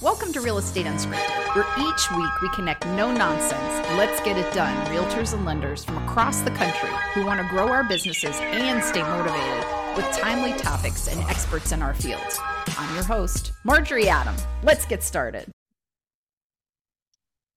Welcome to Real Estate Unscripted, where each week we connect no nonsense, let's get it done realtors and lenders from across the country who want to grow our businesses and stay motivated with timely topics and experts in our fields. I'm your host, Marjorie Adam. Let's get started.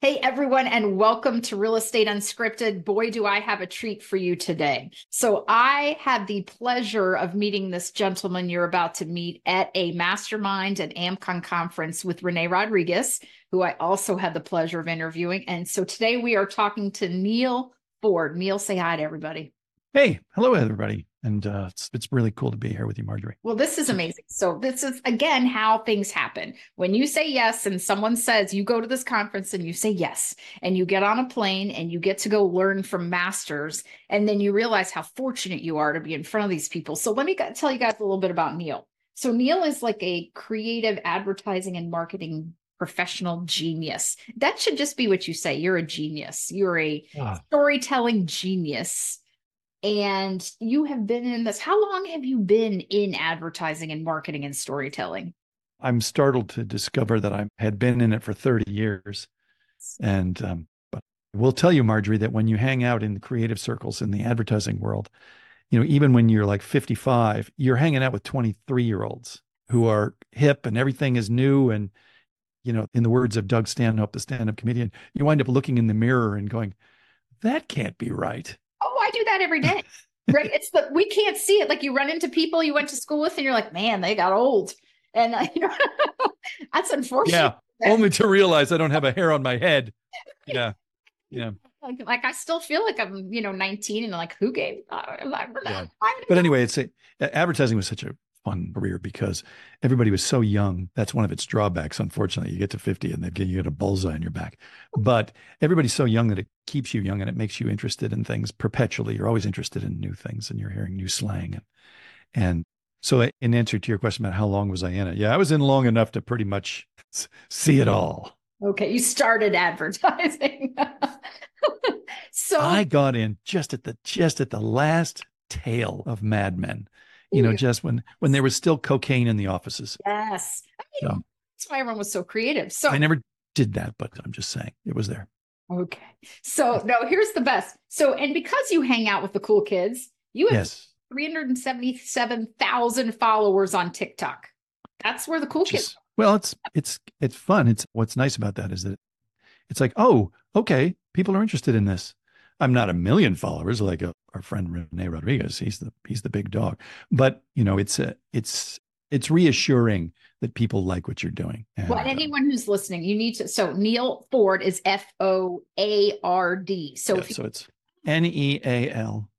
Hey everyone, and welcome to Real Estate Unscripted. Boy, do I have a treat for you today. So, I had the pleasure of meeting this gentleman you're about to meet at a mastermind and AmCon conference with Rene Rodriguez, who I also had the pleasure of interviewing. And so today we are talking to Neal Foard. Neil, say hi to everybody. Hey, hello everybody and uh, it's it's really cool to be here with you, Marjorie. Well, this is amazing. So this is again how things happen. When you say yes, and someone says you go to this conference and you say yes, and you get on a plane and you get to go learn from masters, and then you realize how fortunate you are to be in front of these people. So let me tell you guys a little bit about Neal. So Neal is like a creative advertising and marketing professional genius. That should just be what you say. You're a genius. You're a ah. storytelling genius and you have been in this. How long have you been in advertising and marketing and storytelling? I'm startled to discover that I had been in it for 30 years. And um, but I will tell you, Marjorie, that when you hang out in the creative circles in the advertising world, you know, even when you're like 55, you're hanging out with 23 year olds who are hip and everything is new. And, you know, in the words of Doug Stanhope, the stand up comedian, you wind up looking in the mirror and going, that can't be right. Do that every day. right. It's the, we can't see it. Like you run into people you went to school with and you're like, man, they got old. And uh, you know, that's unfortunate. Yeah. Only to realize I don't have a hair on my head. Yeah. Yeah. Like, like I still feel like I'm, you know, 19 and like, who gave? Uh, yeah. But anyway, it's a, advertising was such a fun career because everybody was so young. That's one of its drawbacks. Unfortunately, you get to 50 and they you get a bullseye in your back. But everybody's so young that it keeps you young and it makes you interested in things perpetually. You're always interested in new things and you're hearing new slang. And, and so in answer to your question about how long was I in it? Yeah, I was in long enough to pretty much see it all. Okay, you started advertising. so I got in just at the just at the last tail of Mad Men you know, just when when there was still cocaine in the offices. Yes. I mean, so, that's why everyone was so creative. So I never did that, but I'm just saying it was there. Okay. So no, here's the best. So and because you hang out with the cool kids, you have yes. 377,000 followers on TikTok. That's where the cool just, kids. Well, it's it's it's fun. It's what's nice about that is that it's like, oh, okay, people are interested in this. I'm not a million followers like a, our friend Rene Rodriguez. He's the he's the big dog. But you know, it's a, it's it's reassuring that people like what you're doing. And, well, uh, anyone who's listening, you need to. So Neal Foard is F O A R D. So yeah, so it's N E A L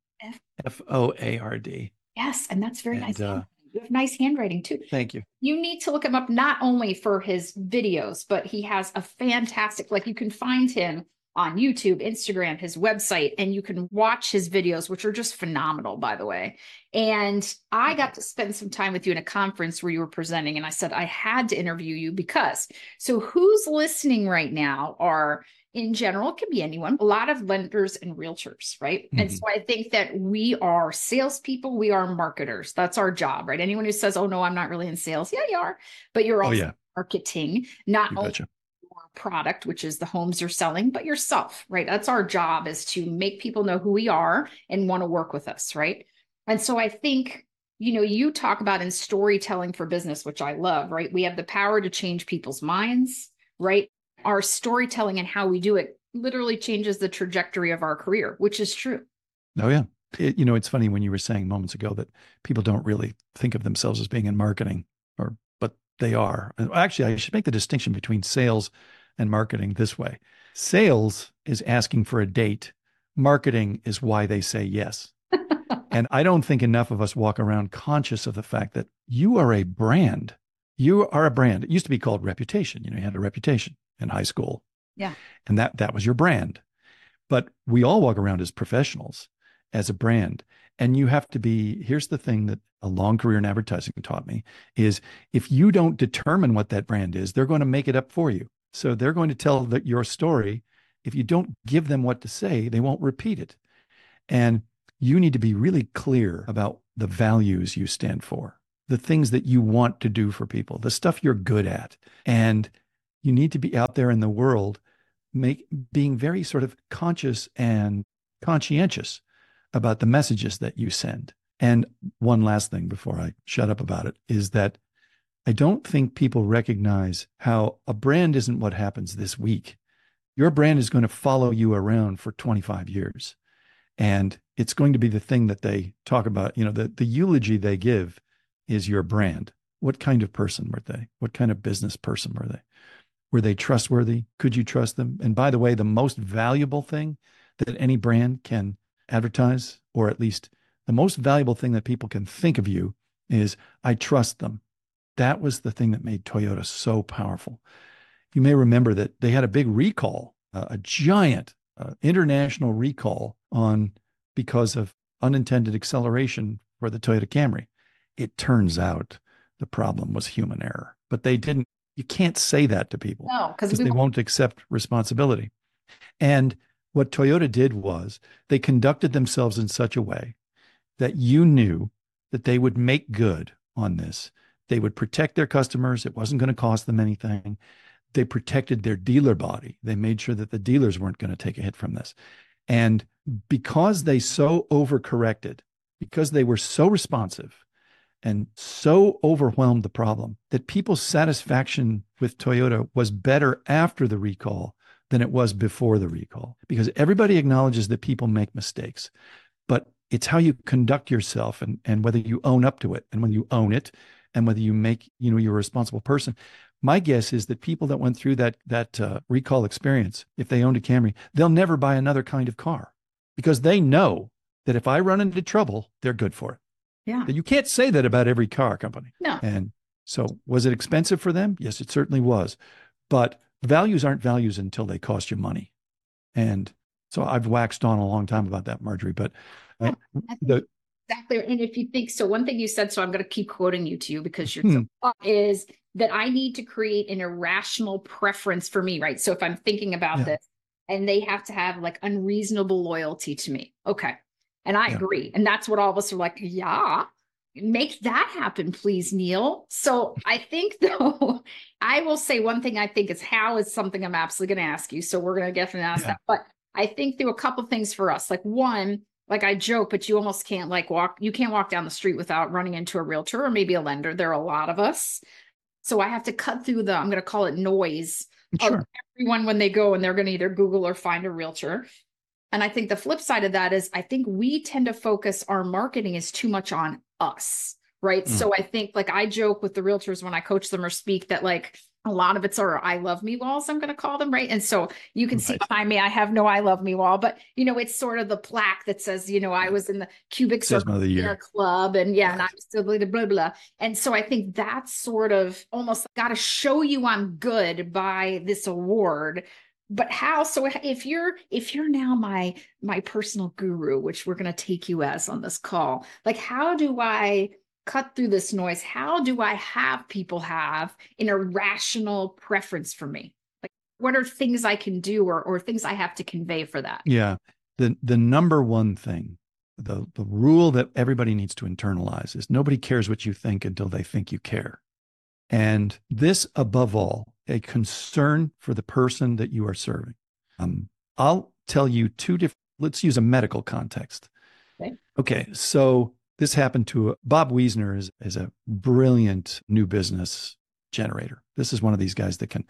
F O A R D. Yes, and that's very and, nice. Uh, you have nice handwriting too. Thank you. You need to look him up not only for his videos, but he has a fantastic. Like you can find him on YouTube, Instagram, his website, and you can watch his videos, which are just phenomenal, by the way. And I got to spend some time with you in a conference where you were presenting, and I said I had to interview you because so who's listening right now are in general, it can be anyone, a lot of lenders and realtors, right? Mm-hmm. And so I think that we are salespeople, we are marketers. That's our job, right? Anyone who says, Oh no, I'm not really in sales, yeah, you are, but you're oh, also oh, yeah. marketing, not only product, which is the homes you're selling, but yourself, right? That's our job is to make people know who we are and want to work with us, right? And so I think, you know, you talk about in storytelling for business, which I love, right? We have the power to change people's minds, right? Our storytelling and how we do it literally changes the trajectory of our career, which is true. Oh, yeah. It, you know, it's funny when you were saying moments ago that people don't really think of themselves as being in marketing, or but they are. Actually, I should make the distinction between sales and marketing this way sales is asking for a date, marketing is why they say yes. and I don't think enough of us walk around conscious of the fact that you are a brand. You are a brand. It used to be called reputation. You know, you had a reputation in high school. Yeah. And that that was your brand. But we all walk around as professionals, as a brand. And you have to be, here's the thing that a long career in advertising taught me is if you don't determine what that brand is, they're going to make it up for you. So they're going to tell the, your story. If you don't give them what to say, they won't repeat it. And you need to be really clear about the values you stand for, the things that you want to do for people, the stuff you're good at. And you need to be out there in the world, make being very sort of conscious and conscientious about the messages that you send. And one last thing before I shut up about it is that I don't think people recognize how a brand isn't what happens this week. Your brand is going to follow you around for 25 years. And it's going to be the thing that they talk about. You know, the, the eulogy they give is your brand. What kind of person were they? What kind of business person were they? Were they trustworthy? Could you trust them? And by the way, the most valuable thing that any brand can advertise, or at least the most valuable thing that people can think of you, is I trust them. That was the thing that made Toyota so powerful. You may remember that they had a big recall, uh, a giant uh, international recall on because of unintended acceleration for the Toyota Camry. It turns out the problem was human error, but they didn't. You can't say that to people no, because they won't accept responsibility. And what Toyota did was they conducted themselves in such a way that you knew that they would make good on this. They would protect their customers. It wasn't going to cost them anything. They protected their dealer body. They made sure that the dealers weren't going to take a hit from this. And because they so overcorrected, because they were so responsive and so overwhelmed the problem that people's satisfaction with Toyota was better after the recall than it was before the recall because everybody acknowledges that people make mistakes but it's how you conduct yourself and, and whether you own up to it and when you own it and whether you make you know you're a responsible person. My guess is that people that went through that that uh, recall experience if they owned a camry they'll never buy another kind of car because they know that if i run into trouble they're good for it. Yeah. You can't say that about every car company. No. And so was it expensive for them? Yes it certainly was. But values aren't values until they cost you money. And so i've waxed on a long time about that marjorie but uh, the exactly and if you think so one thing you said so i'm going to keep quoting you to you because you're hmm. so, is that i need to create an irrational preference for me right so if i'm thinking about yeah. this and they have to have like unreasonable loyalty to me okay and i yeah. agree and that's what all of us are like yeah make that happen please neal so i think though i will say one thing i think is how is something i'm absolutely going to ask you so we're going to definitely ask yeah. that but i think through a couple things for us like one like I joke, but you almost can't like walk, you can't walk down the street without running into a realtor or maybe a lender. There are a lot of us. So I have to cut through the, I'm going to call it noise sure. of everyone when they go and they're going to either Google or find a realtor. And I think the flip side of that is I think we tend to focus our marketing is too much on us. Right. Mm. So I think like I joke with the realtors when I coach them or speak that like a lot of it's our I love me walls, I'm going to call them, right? And so you can right. see behind me, I have no I love me wall, but you know, it's sort of the plaque that says, you know, I was in the cubic circle the club and yeah, and I'm still blah, blah, blah. And so I think that's sort of almost got to show you I'm good by this award but how so if you're if you're now my my personal guru which we're going to take you as on this call like how do i cut through this noise how do i have people have an irrational preference for me? Like what are things i can do or or things i have to convey for that? Yeah. The the number one thing the the rule that everybody needs to internalize is nobody cares what you think until they think you care. And this above all a concern for the person that you are serving. Um, i'll tell you two different let's use a medical context. Okay, okay so this happened to uh, Bob Wiesner is, is a brilliant new business generator. This is one of these guys that can,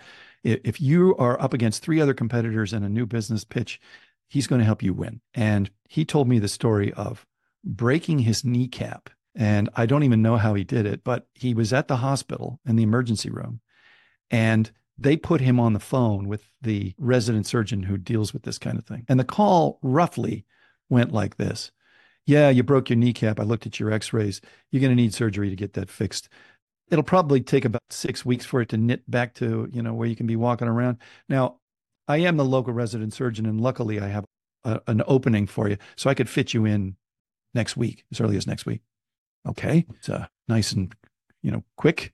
if you are up against three other competitors in a new business pitch, he's going to help you win. And he told me the story of breaking his kneecap. And I don't even know how he did it, but he was at the hospital in the emergency room and they put him on the phone with the resident surgeon who deals with this kind of thing. And the call roughly went like this yeah, you broke your kneecap. I looked at your x rays. You're going to need surgery to get that fixed. It'll probably take about six weeks for it to knit back to, you know, where you can be walking around. Now, I am the local resident surgeon, and luckily I have a, an opening for you. So I could fit you in next week, as early as next week. Okay. It's uh, nice and, you know, quick.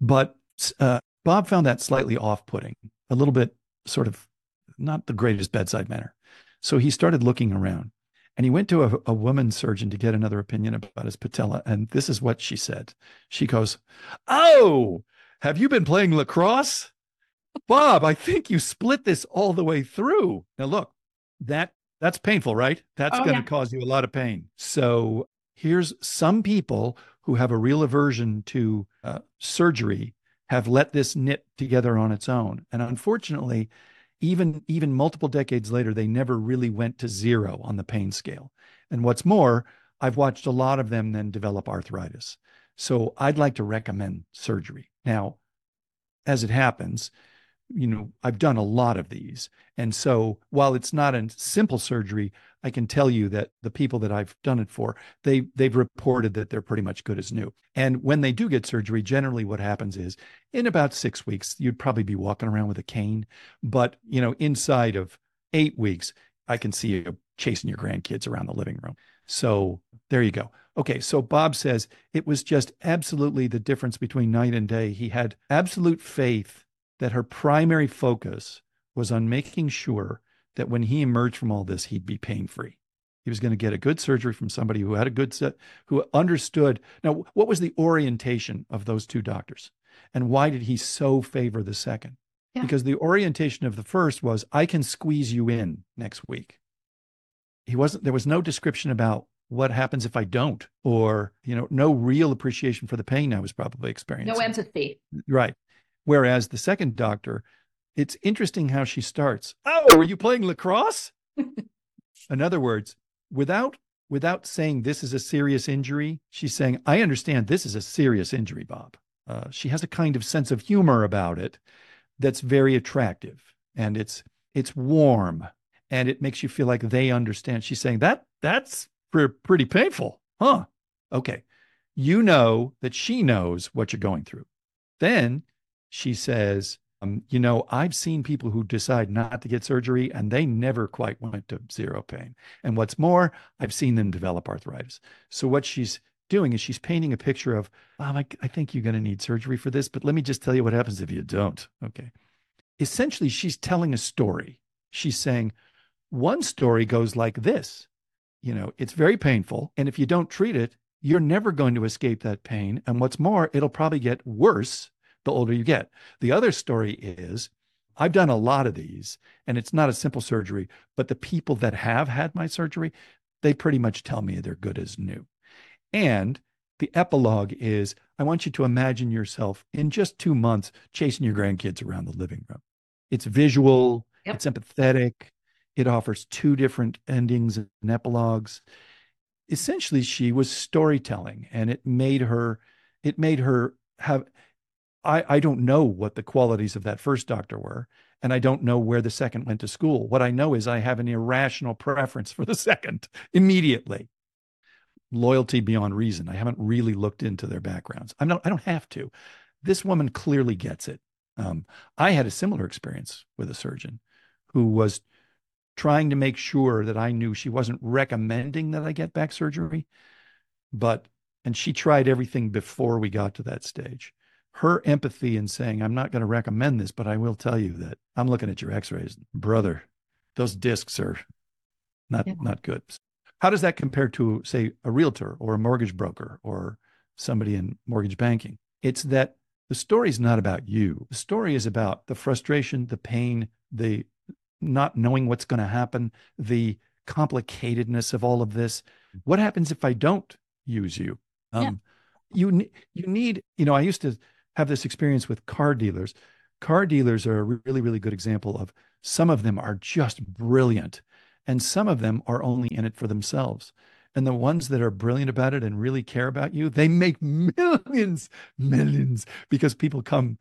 But uh, Bob found that slightly off putting, a little bit sort of not the greatest bedside manner. So he started looking around. And he went to a, a woman surgeon to get another opinion about his patella. And this is what she said. She goes, Oh, have you been playing lacrosse? Bob, I think you split this all the way through. Now look, that that's painful, right? That's Oh, going to yeah. cause you a lot of pain. So here's some people who have a real aversion to uh, surgery have let this knit together on its own, and unfortunately, even even multiple decades later, they never really went to zero on the pain scale. And what's more, I've watched a lot of them then develop arthritis. So I'd like to recommend surgery. Now, as it happens, you know, I've done a lot of these. And so while it's not a simple surgery, I can tell you that the people that I've done it for, they they've reported that they're pretty much good as new. And when they do get surgery, generally what happens is in about 6 weeks, you'd probably be walking around with a cane, but you know, inside of 8 weeks, I can see you chasing your grandkids around the living room. So there you go. Okay, so Bob says it was just absolutely the difference between night and day. He had absolute faith that her primary focus was on making sure that when he emerged from all this, he'd be pain free. He was going to get a good surgery from somebody who had a good set, who understood. Now, what was the orientation of those two doctors? And why did he so favor the second? Yeah. Because the orientation of the first was, I can squeeze you in next week. He wasn't, there was no description about what happens if I don't, or, you know, no real appreciation for the pain I was probably experiencing. No empathy. Right. Whereas the second doctor, it's interesting how she starts. Oh, were you playing lacrosse? In other words, without without saying this is a serious injury, she's saying, I understand this is a serious injury, Bob. Uh, she has a kind of sense of humor about it that's very attractive and it's it's warm and it makes you feel like they understand. She's saying that that's pre- pretty painful, huh? Okay. You know that she knows what you're going through. Then she says, um, you know, I've seen people who decide not to get surgery and they never quite went to zero pain. And what's more, I've seen them develop arthritis. So what she's doing is she's painting a picture of, I think you're going to need surgery for this, but let me just tell you what happens if you don't. Okay. Essentially, she's telling a story. She's saying, one story goes like this you know, it's very painful. And if you don't treat it, you're never going to escape that pain. And what's more, it'll probably get worse the older you get. The other story is I've done a lot of these, and it's not a simple surgery, but the people that have had my surgery, they pretty much tell me they're good as new. And the epilogue is I want you to imagine yourself in just two months chasing your grandkids around the living room. It's visual, Yep. it's empathetic, it offers two different endings and epilogues. Essentially, she was storytelling, and it made her, it made her have. I, I don't know what the qualities of that first doctor were, and I don't know where the second went to school. What I know is I have an irrational preference for the second immediately. Loyalty beyond reason. I haven't really looked into their backgrounds. I'm not. I don't have to. This woman clearly gets it. Um, I had a similar experience with a surgeon who was trying to make sure that I knew she wasn't recommending that I get back surgery, but and she tried everything before we got to that stage. Her empathy in saying, I'm not going to recommend this, but I will tell you that I'm looking at your x-rays. Brother, those discs are not Yeah. not good. How does that compare to, say, a realtor or a mortgage broker or somebody in mortgage banking? It's that the story is not about you. The story is about the frustration, the pain, the not knowing what's going to happen, the complicatedness of all of this. What happens if I don't use you? Yeah. Um, You you need you know I used to have this experience with car dealers. Car dealers are a really really good example of some of them are just brilliant, and some of them are only in it for themselves. And the ones that are brilliant about it and really care about you, they make millions, millions because people come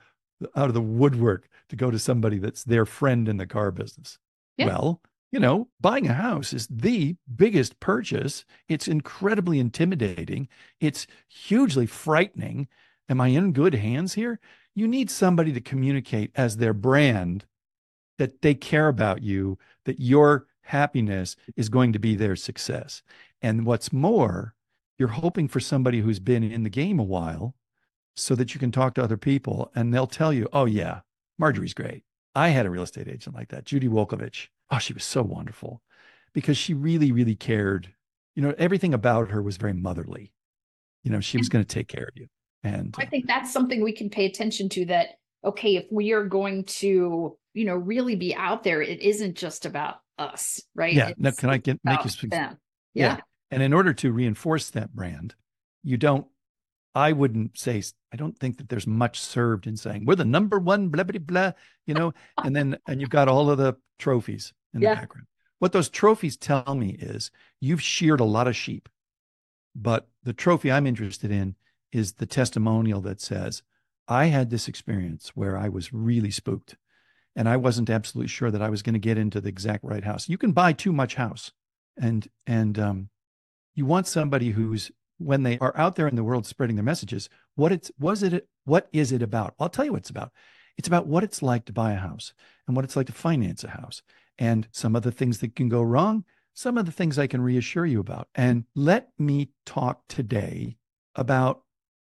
out of the woodwork to go to somebody that's their friend in the car business. Yeah. Well, you know, buying a house is the biggest purchase. It's incredibly intimidating. It's hugely frightening. Am I in good hands here? You need somebody to communicate as their brand that they care about you, that your happiness is going to be their success. And what's more, you're hoping for somebody who's been in the game a while so that you can talk to other people and they'll tell you, oh, yeah, Marjorie's great. I had a real estate agent like that, Judy Wolkovich. Oh, she was so wonderful because she really, really cared. You know, everything about her was very motherly. You know, she was going to take care of you. And I think that's something we can pay attention to that okay, if we are going to, you know, really be out there, it isn't just about us, right? Yeah. Now, can I get make you speak? Yeah. Yeah. And in order to reinforce that brand, you don't, I wouldn't say, I don't think that there's much served in saying we're the number one, blah, blah, blah, you know, and then, and you've got all of the trophies in Yeah. the background. What those trophies tell me is you've sheared a lot of sheep, but the trophy I'm interested in is the testimonial that says, I had this experience where I was really spooked and I wasn't absolutely sure that I was going to get into the exact right house. You can buy too much house and, and, um, you want somebody who's when they are out there in the world spreading their messages what it's was it what is it about? I'll tell you what it's about. It's about what it's like to buy a house and what it's like to finance a house and some of the things that can go wrong some of the things i can reassure you about. And let me talk today about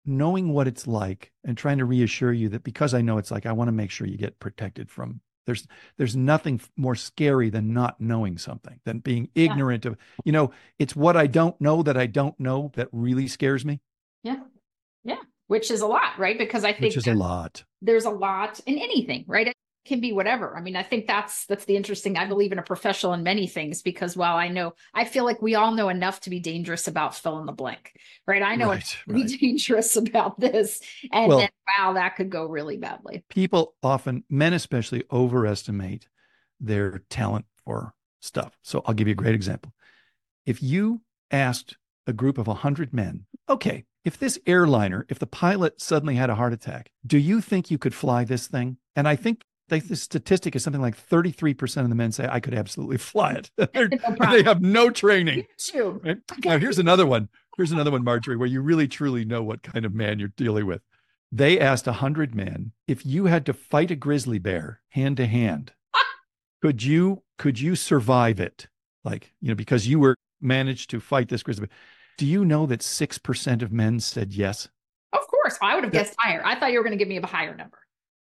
knowing what it's like and trying to reassure you that because i know it's like i want to make sure you get protected from there's there's nothing more scary than not knowing something than being ignorant of you know it's what i don't know that i don't know that really scares me Yeah. Yeah. Which is a lot, right? Because I think which is a lot there's a lot in anything, right? Can be whatever. I mean, I think that's that's the interesting. I believe in a professional in many things because while I know, I feel like we all know enough to be dangerous about fill in the blank, right? I know right, to be right. dangerous about this, and Well- then wow, that could go really badly. people often men especially overestimate their talent for stuff so i'll give you a great example if you asked a group of 100 men okay if this airliner if the pilot suddenly had a heart attack do you think you could fly this thing and i think they, the statistic is something like 33% of the men say i could absolutely fly it No they have no training. Right? Now, here's another one. Here's another one, Marjorie, where you really truly know what kind of man you're dealing with. They asked a 100 men if you had to fight a grizzly bear hand to hand, could you could you survive it? Like, you know, because you were managed to fight this grizzly bear. Do you know that 6% of men said yes? Of course, I would have Yeah. guessed higher. I thought you were going to give me a higher number.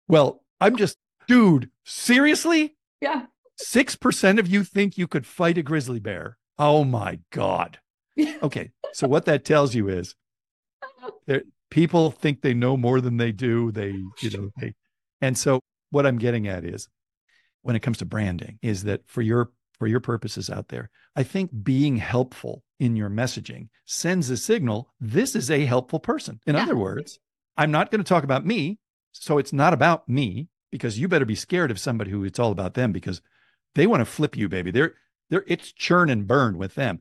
Well, I'm just, dude, seriously? Yeah. 6% of you think you could fight a grizzly bear? Oh my God. Okay. So what that tells you is there, people think they know more than they do. They, you know, they, and so what I'm getting at is when it comes to branding is that for your, for your purposes out there, I think being helpful in your messaging sends a signal. This is a helpful person. In Yeah. other words, I'm not going to talk about me. So it's not about me because you better be scared of somebody who it's all about them because they want to flip you, baby. They're, they're, it's churn and burn with them.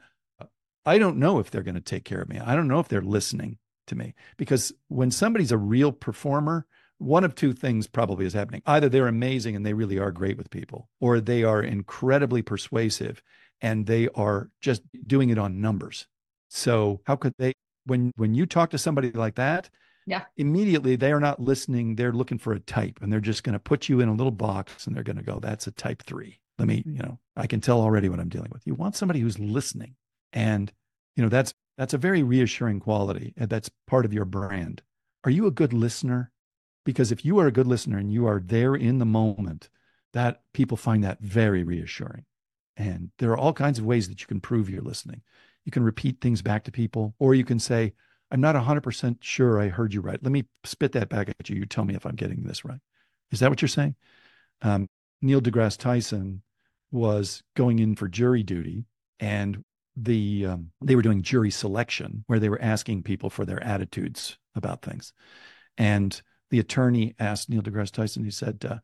I don't know if they're going to take care of me. I don't know if they're listening to me because when somebody's a real performer, one of two things probably is happening. Either they're amazing and they really are great with people, or they are incredibly persuasive and they are just doing it on numbers. So how could they when when you talk to somebody like that, Yeah. immediately they are not listening, they're looking for a type and they're just going to put you in a little box and they're going to go that's a type 3. Let me, you know, I can tell already what I'm dealing with. You want somebody who's listening and you know that's that's a very reassuring quality and that's part of your brand are you a good listener because if you are a good listener and you are there in the moment that people find that very reassuring and there are all kinds of ways that you can prove you're listening you can repeat things back to people or you can say i'm not 100% sure i heard you right. Let me spit that back at you. You tell me if i'm getting this right. Is that what you're saying? Um, neil degrasse tyson was going in for jury duty and the um, they were doing jury selection where they were asking people for their attitudes about things. And the attorney asked neil degrasse tyson he said uh,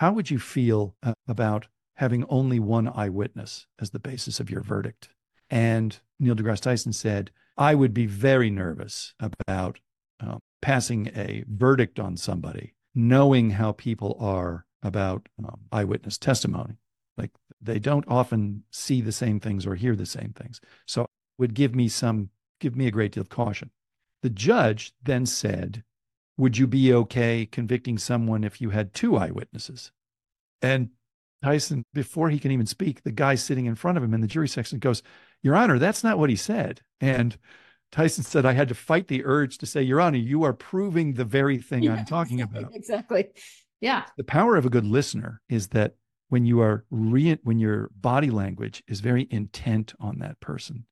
how would you feel uh, about having only one eyewitness as the basis of your verdict? And neil degrasse tyson said i would be very nervous about um, passing a verdict on somebody knowing how people are about um, eyewitness testimony like they don't often see the same things or hear the same things. So it would give me some give me a great deal of caution. The judge then said, "Would you be okay convicting someone if you had two eyewitnesses?" And Tyson, before he can even speak, the guy sitting in front of him in the jury section goes, "Your Honor, that's not what he said." And Tyson said, "I had to fight the urge to say, Your Honor, you are proving the very thing I'm talking about." Exactly. Yeah. the power of a good listener is that when you are re- when your body language is very intent on that person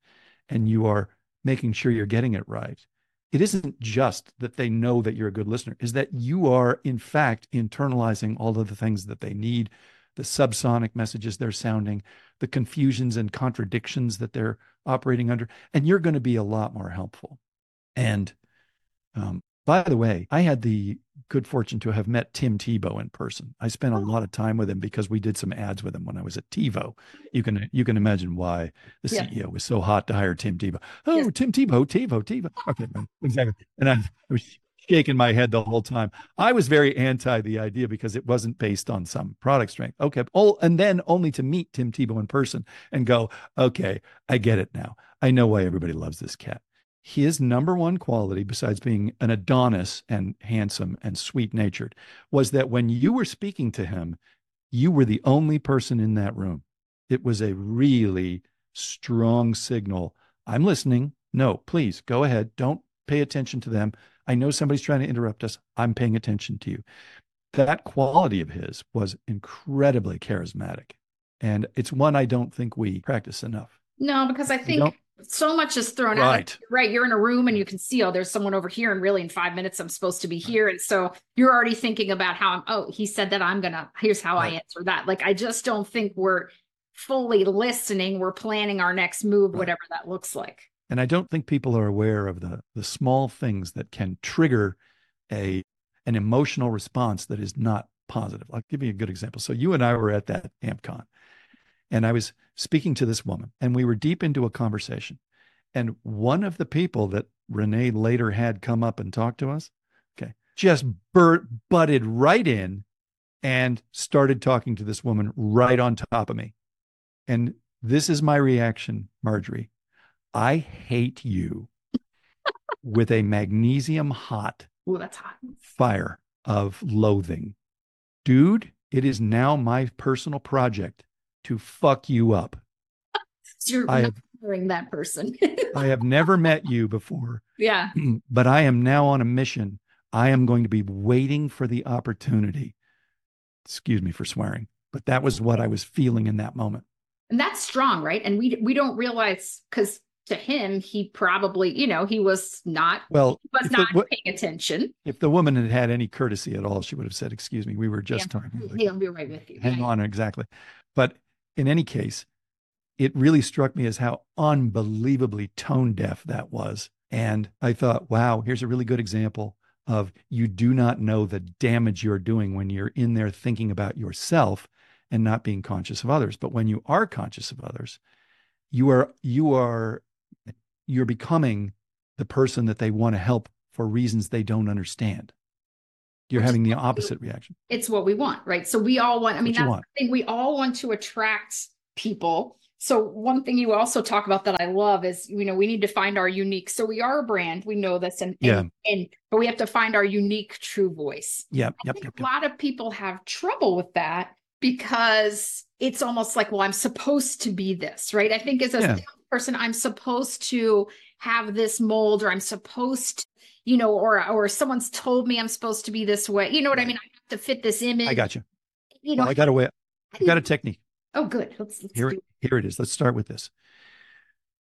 and you are making sure you're getting it right it isn't just that they know that you're a good listener, is that you are, in fact, internalizing all of the things that they need, the subsonic messages they're sounding, the confusions and contradictions that they're operating under, and you're going to be a lot more helpful. And um, by the way, I had the good fortune to have met Tim Tebow in person. I spent a oh. lot of time with him because we did some ads with him when I was at TiVo. You can you can imagine why the yeah. CEO was so hot to hire Tim Tebow. Oh, yes. Tim Tebow, TiVo, TiVo. Okay, exactly. And I, I was shaking my head the whole time. I was very anti the idea because it wasn't based on some product strength. Okay. Oh, and then only to meet Tim Tebow in person and go, okay, I get it now. I know why everybody loves this cat his number one quality, besides being an Adonis and handsome and sweet natured, was that when you were speaking to him, you were the only person in that room. It was a really strong signal. I'm listening. No, please go ahead. Don't pay attention to them. I know somebody's trying to interrupt us. I'm paying attention to you. That quality of his was incredibly charismatic. And it's one I don't think we practice enough. No, because I think so much is thrown right. out. Right. You're in a room and you can see, oh, there's someone over here. And really in five minutes, I'm supposed to be here. And so you're already thinking about how I'm, oh, he said that I'm going to, here's how right. I answer that. Like, I just don't think we're fully listening. We're planning our next move, right. whatever that looks like. And I don't think people are aware of the, the small things that can trigger a, an emotional response that is not positive. I'll give you a good example. So you and I were at that AmpCon and I was speaking to this woman, and we were deep into a conversation. And one of the people that Rene later had come up and talk to us, okay, just bur- butted right in and started talking to this woman right on top of me. And this is my reaction, Marjorie. I hate you with a magnesium hot Ooh, that's hot. fire of loathing. Dude, it is now my personal project to fuck you up. You're I have, that person. I have never met you before. Yeah. But I am now on a mission. I am going to be waiting for the opportunity. Excuse me for swearing, but that was what I was feeling in that moment. And that's strong, right? And we we don't realize because to him, he probably, you know, he was not well, was not paying attention. If the woman had had any courtesy at all, she would have said, "Excuse me, we were just yeah. talking." He'll be right with you. Hang on, exactly. But in any case, it really struck me as how unbelievably tone deaf that was. And I thought, wow, here's a really good example of you do not know the damage you're doing when you're in there thinking about yourself and not being conscious of others. But when you are conscious of others, you are you are you're becoming the person that they want to help for reasons they don't understand you're having the opposite reaction. It's what we want, right? So we all want, I mean, that's want. the thing. We all want to attract people. So one thing you also talk about that I love is, you know, we need to find our unique. So we are a brand, we know this, and yeah, and, and but we have to find our unique true voice. Yeah, yep, yep, A lot of people have trouble with that because it's almost like, well, I'm supposed to be this, right? I think as a yeah. Person, I'm supposed to have this mold, or I'm supposed you know, or or someone's told me I'm supposed to be this way. You know what I mean? I have to fit this image. I got you. You know, well, I got a way. I got a technique. Oh, good. Let's, let's here, it. here it is. Let's start with this.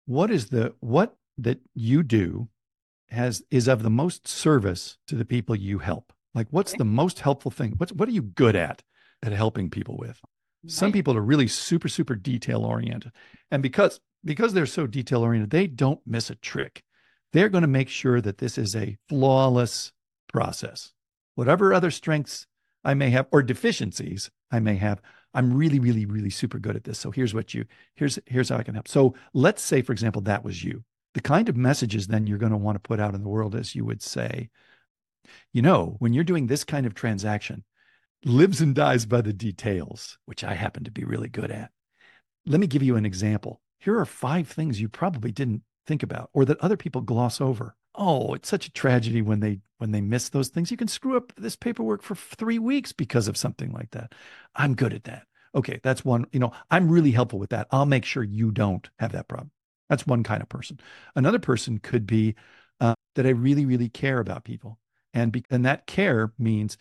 What is the what that you do has is of the most service to the people you help? Like, what's okay. the most helpful thing? What's what are you good at at helping people with? Right. Some people are really super super detail oriented, and because because they're so detail oriented, they don't miss a trick. They're going to make sure that this is a flawless process. Whatever other strengths I may have or deficiencies I may have, I'm really, really, really super good at this. So here's what you here's here's how I can help. So let's say, for example, that was you. The kind of messages then you're going to want to put out in the world, as you would say, you know, when you're doing this kind of transaction, lives and dies by the details, which I happen to be really good at. Let me give you an example. Here are five things you probably didn't think about or that other people gloss over. Oh, it's such a tragedy when they when they miss those things. You can screw up this paperwork for 3 weeks because of something like that. I'm good at that. Okay, that's one, you know, I'm really helpful with that. I'll make sure you don't have that problem. That's one kind of person. Another person could be uh, that I really, really care about people. And, be, and that care means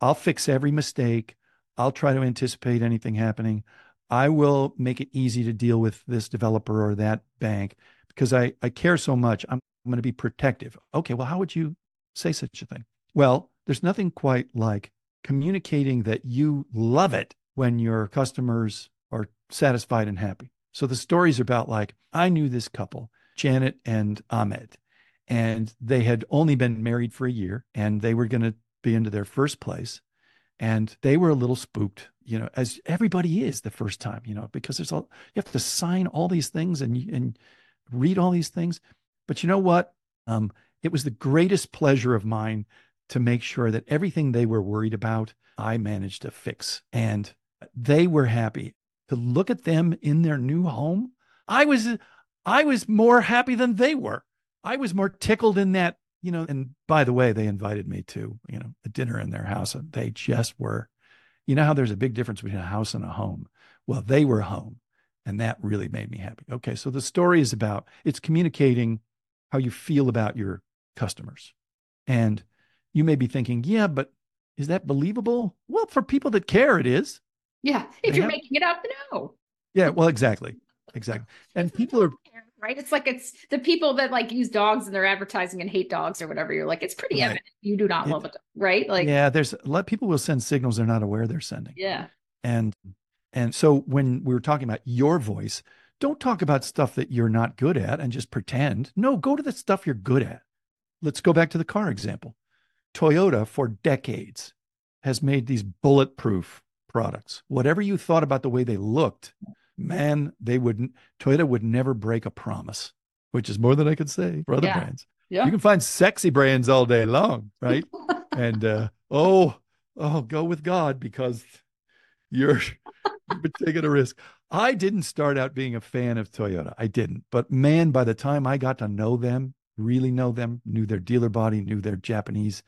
I'll fix every mistake. I'll try to anticipate anything happening. I will make it easy to deal with this developer or that bank because I, I care so much. I'm I'm going to be protective. Okay, well, how would you say such a thing? Well, there's nothing quite like communicating that you love it when your customers are satisfied and happy. So the stories about like, I knew this couple, Janet and Ahmed, and they had only been married for a year and they were going to be into their first place. And they were a little spooked, you know, as everybody is the first time, you know, because there's all, you have to sign all these things and, and read all these things. But you know what? Um, it was the greatest pleasure of mine to make sure that everything they were worried about, I managed to fix. And they were happy to look at them in their new home. I was I was more happy than they were. I was more tickled in that, you know, and by the way, they invited me to, you know, a dinner in their house and they just were, you know how there's a big difference between a house and a home. Well, they were home and that really made me happy. Okay, so the story is about it's communicating how you feel about your customers. And you may be thinking, yeah, but is that believable? Well, for people that care, it is. Yeah. If they you're have... making it up, no. Yeah. Well, exactly. Exactly. And people are right. It's like it's the people that like use dogs in their advertising and hate dogs or whatever. You're like, it's pretty right. evident you do not it, love it, right? Like, yeah. There's a lot. People will send signals they're not aware they're sending. Yeah. And and so when we were talking about your voice, don't talk about stuff that you're not good at and just pretend. No, go to the stuff you're good at. Let's go back to the car example. Toyota for decades has made these bulletproof products. Whatever you thought about the way they looked, man, they wouldn't, Toyota would never break a promise, which is more than I could say for other yeah. brands. Yeah. You can find sexy brands all day long, right? and uh, oh, oh, go with God because you're, you're taking a risk. I didn't start out being a fan of Toyota. I didn't. But man, by the time I got to know them, really know them, knew their dealer body, knew their Japanese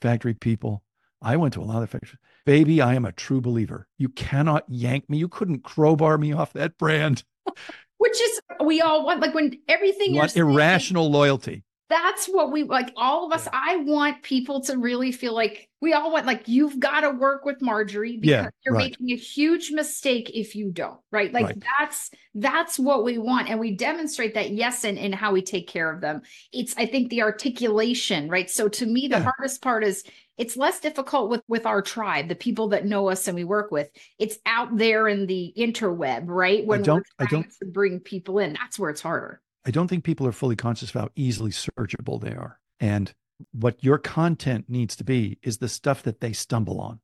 factory people. I went to a lot of factories. Baby, I am a true believer. You cannot yank me. You couldn't crowbar me off that brand. Which is we all want like when everything want irrational saying, loyalty that's what we like all of us i want people to really feel like we all want like you've got to work with marjorie because yeah, you're right. making a huge mistake if you don't right? Like right. that's that's what we want and we demonstrate that yes and in, in how we take care of them. It's i think the articulation right? So to me the yeah. hardest part is it's less difficult with with our tribe the people that know us and we work with. It's out there in the interweb right? When I don't, we're trying I don't, to bring people in that's where it's harder I don't think people are fully conscious of how easily searchable they are. And what your content needs to be is the stuff that they stumble on.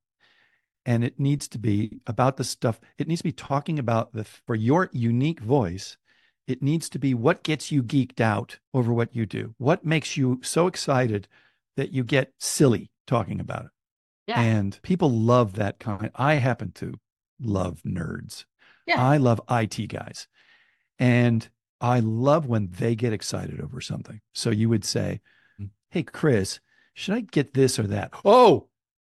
And it needs to be about the stuff, it needs to be talking about the, for your unique voice, it needs to be what gets you geeked out over what you do. What makes you so excited that you get silly talking about it. Yeah. And people love that kind. I happen to love nerds. Yeah. I love IT guys. And I love when they get excited over something. So you would say, hmm. Hey, Chris, should I get this or that? Oh,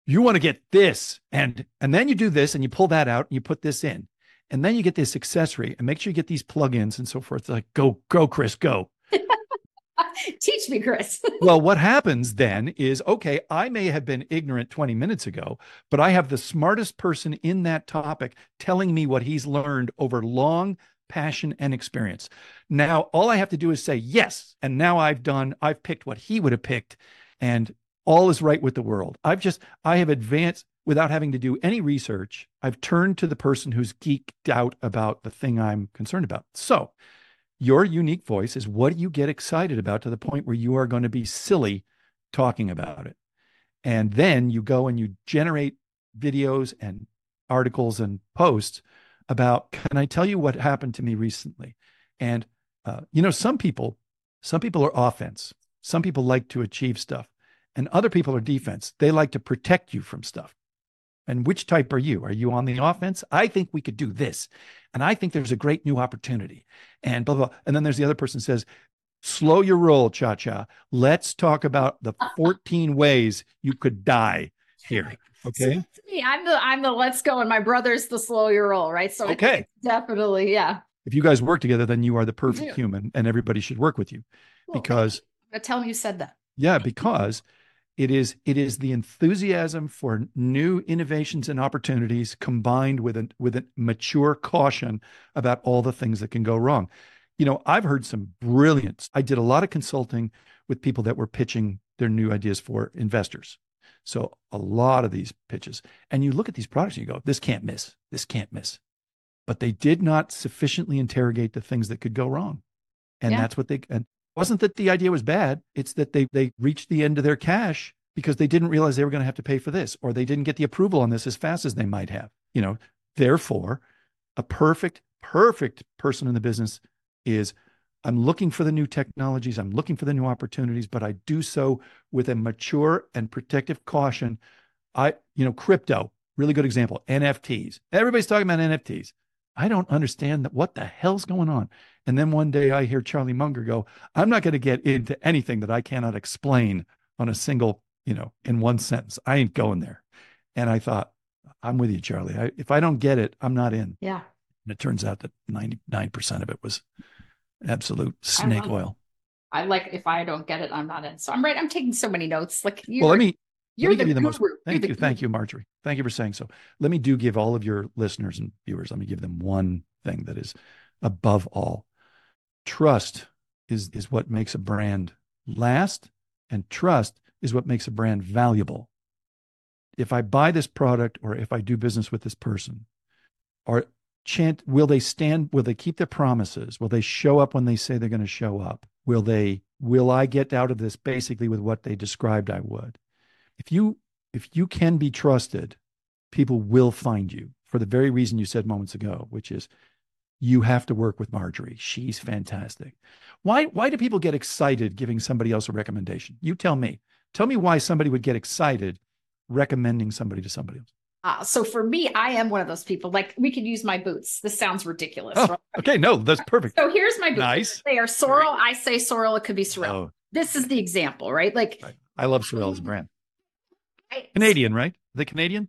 you want to get this. And and then you do this and you pull that out and you put this in. And then you get this accessory and make sure you get these plugins and so forth. It's like, go, go, Chris, go. Teach me, Chris. well, what happens then is okay, I may have been ignorant 20 minutes ago, but I have the smartest person in that topic telling me what he's learned over long passion, and experience. Now, all I have to do is say yes. And now I've done, I've picked what he would have picked, and all is right with the world. I've just, I have advanced without having to do any research. I've turned to the person who's geeked out about the thing I'm concerned about. So, your unique voice is what you get excited about to the point where you are going to be silly talking about it? And then you go and you generate videos and articles and posts about can I tell you what happened to me recently? And uh, you know, some people, some people are offense. Some people like to achieve stuff, and other people are defense. They like to protect you from stuff. And which type are you? Are you on the offense? I think we could do this. And I think there's a great new opportunity. And blah, blah. blah. And then there's the other person says, slow your roll, cha cha. Let's talk about the 14 ways you could die here. Okay. So me, I'm the I'm the let's go, and my brother's the slow your roll, right? So okay, definitely, yeah. If you guys work together, then you are the perfect human, and everybody should work with you, because. Tell me you said that. Yeah, because it is it is the enthusiasm for new innovations and opportunities combined with a with a mature caution about all the things that can go wrong. you know, I've heard some brilliance. I did a lot of consulting with people that were pitching their new ideas for investors. So a lot of these pitches, and you look at these products and you go, this can't miss. This can't miss. But they did not sufficiently interrogate the things that could go wrong. And yeah. that's what they and wasn't that the idea was bad. It's that they they reached the end of their cash because they didn't realize they were going to have to pay for this, or they didn't get the approval on this as fast as they might have. You know, therefore, a perfect, perfect person in the business is I'm looking for the new technologies, I'm looking for the new opportunities, but I do so with a mature and protective caution. I, you know, crypto, really good example, NFTs. Everybody's talking about NFTs. I don't understand that what the hell's going on. And then one day I hear Charlie Munger go, I'm not going to get into anything that I cannot explain on a single, you know, in one sentence. I ain't going there. And I thought, I'm with you, Charlie. I, if I don't get it, I'm not in. Yeah. And it turns out that 99% of it was absolute snake oil. I like if I don't get it, I'm not in. So I'm right. I'm taking so many notes. Like you. Well, let me. You're let me the, the most. Thank you, thank you, Marjorie. Thank you for saying so. Let me do give all of your listeners and viewers. Let me give them one thing that is above all. Trust is is what makes a brand last, and trust is what makes a brand valuable. If I buy this product or if I do business with this person, or chant will they stand will they keep their promises? Will they show up when they say they're going to show up? Will they will i get out of this basically with what they described i would? If you if you can be trusted people will find you for the very reason you said moments ago which is you have to work with marjorie. She's fantastic. Why why do people get excited giving somebody else a recommendation? You tell me. Tell me why somebody would get excited recommending somebody to somebody else uh, so for me, I am one of those people. Like we could use my boots. This sounds ridiculous. Oh, right? Okay, no, that's perfect. So here's my boots. Nice. They are Sorel. I say sorrel. It could be sorrel. Oh. This is the example, right? Like right. I love Sorel as a brand. I, Canadian, right? The Canadian.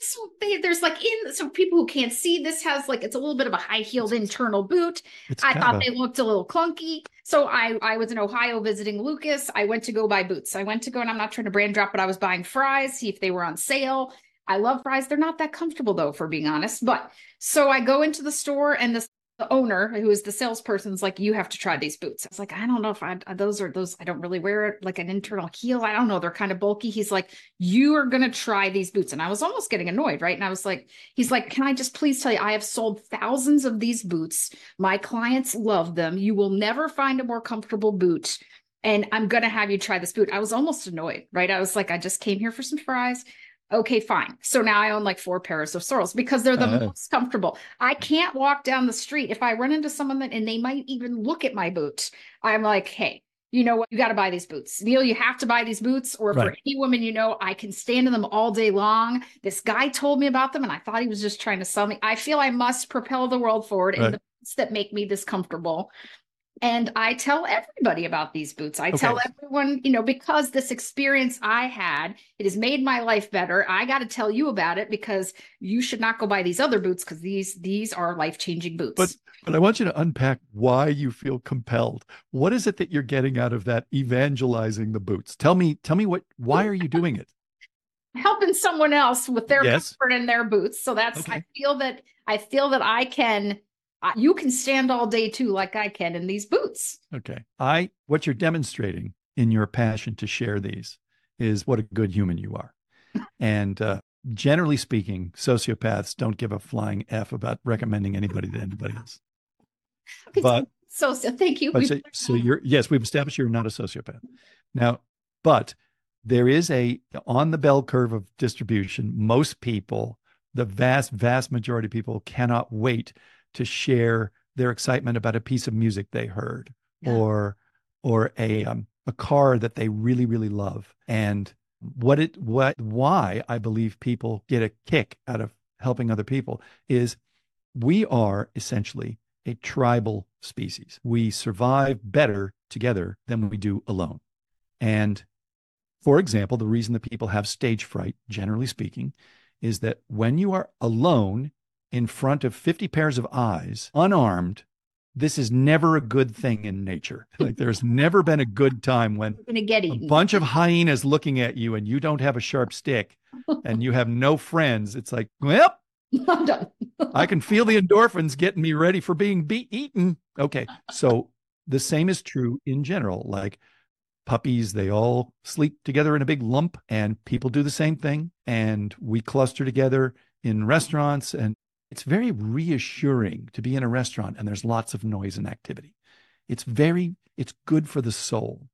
So they, there's like in so people who can't see this has like it's a little bit of a high heeled internal boot. It's I thought they looked a little clunky. So I I was in Ohio visiting Lucas. I went to go buy boots. I went to go and I'm not trying to brand drop, but I was buying Fryes, see if they were on sale. I love Fryes. They're not that comfortable though, for being honest. But so I go into the store and the, the owner, who is the salesperson's like, you have to try these boots. I was like, I don't know if I those are those, I don't really wear it like an internal heel. I don't know. They're kind of bulky. He's like, you are gonna try these boots. And I was almost getting annoyed, right? And I was like, he's like, Can I just please tell you, I have sold thousands of these boots. My clients love them. You will never find a more comfortable boot and I'm going to have you try this boot. I was almost annoyed, right? I was like, I just came here for some Fryes okay, fine. So now I own like four pairs of Sorels because they're the uh, most comfortable. I can't walk down the street if I run into someone that, and they might even look at my boots. I'm like, hey, you know what? You got to buy these boots. Neal, you have to buy these boots. Or right. for any woman you know, I can stand in them all day long. This guy told me about them and I thought he was just trying to sell me. I feel I must propel the world forward right. in the boots that make me this comfortable. And I tell everybody about these boots. I okay. tell everyone, you know, because this experience I had, it has made my life better. I got to tell you about it because you should not go buy these other boots because these these are life-changing boots. But but I want you to unpack why you feel compelled. What is it that you're getting out of that evangelizing the boots? Tell me, tell me what why are you doing it? Helping someone else with their yes. comfort in their boots. So that's okay. I feel that I feel that I can you can stand all day too, like I can in these boots. Okay. I, what you're demonstrating in your passion to share these is what a good human you are. and uh, generally speaking, sociopaths don't give a flying F about recommending anybody to anybody else. Okay, but so, so thank you. So, so you're, yes, we've established you're not a sociopath. Now, but there is a, on the bell curve of distribution, most people, the vast, vast majority of people cannot wait to share their excitement about a piece of music they heard yeah. or or a um, a car that they really really love. And what it what why i believe people get a kick out of helping other people is we are essentially a tribal species. We survive better together than we do alone. And for example the reason that people have stage fright generally speaking is that when you are alone in front of 50 pairs of eyes, unarmed, this is never a good thing in nature. Like there's never been a good time when a bunch of hyenas looking at you and you don't have a sharp stick and you have no friends. It's like, well, I'm done. I can feel the endorphins getting me ready for being be- eaten. Okay. So the same is true in general. Like puppies, they all sleep together in a big lump, and people do the same thing. And we cluster together in restaurants. And it's very reassuring to be in a restaurant and there's lots of noise and activity. It's very, it's good for the soul.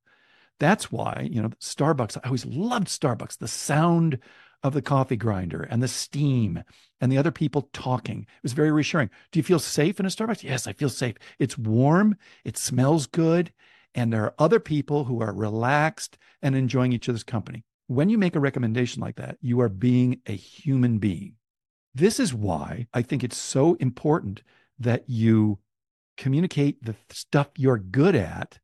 That's why, you know, Starbucks, I always loved Starbucks, the sound of the coffee grinder and the steam and the other people talking. It was very reassuring. Do you feel safe in a Starbucks? Yes, I feel safe. It's warm, it smells good, and there are other people who are relaxed and enjoying each other's company. When you make a recommendation like that, you are being a human being. This is why I think it's so important that you communicate the stuff you're good at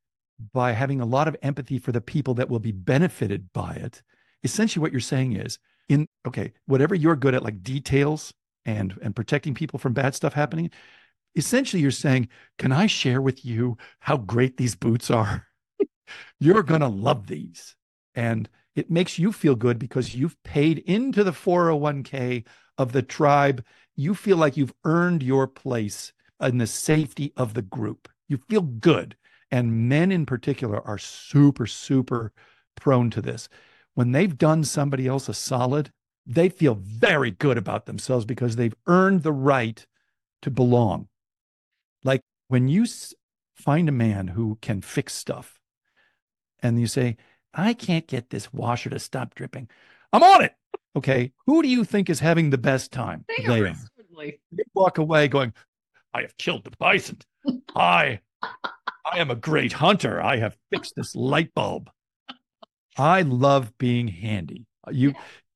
by having a lot of empathy for the people that will be benefited by it. Essentially, what you're saying is, in okay, whatever you're good at, like details and and protecting people from bad stuff happening, essentially you're saying, can I share with you how great these boots are? you're gonna love these. And it makes you feel good because you've paid into the 401k of the tribe. You feel like you've earned your place in the safety of the group. You feel good. And men in particular are super, super prone to this when they've done somebody else a solid, they feel very good about themselves because they've earned the right to belong. Like when you find a man who can fix stuff and you say, I can't get this washer to stop dripping. I'm on it. Okay. Who do you think is having the best time? They, they are. They walk away going, I have killed the bison. I I am a great hunter. I have fixed this light bulb. I love being handy. You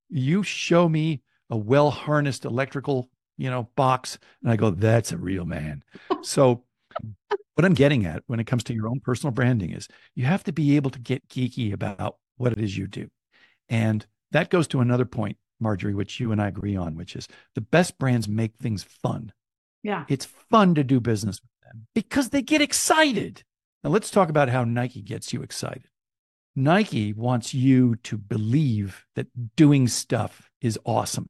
you show me a well harnessed electrical, you know, box and I go that's a real man. so what I'm getting at when it comes to your own personal branding is you have to be able to get geeky about what it is you do. And that goes to another point, Marjorie, which you and I agree on, which is the best brands make things fun. Yeah. It's fun to do business with them because they get excited. Now let's talk about how Nike gets you excited. Nike wants you to believe that doing stuff is awesome.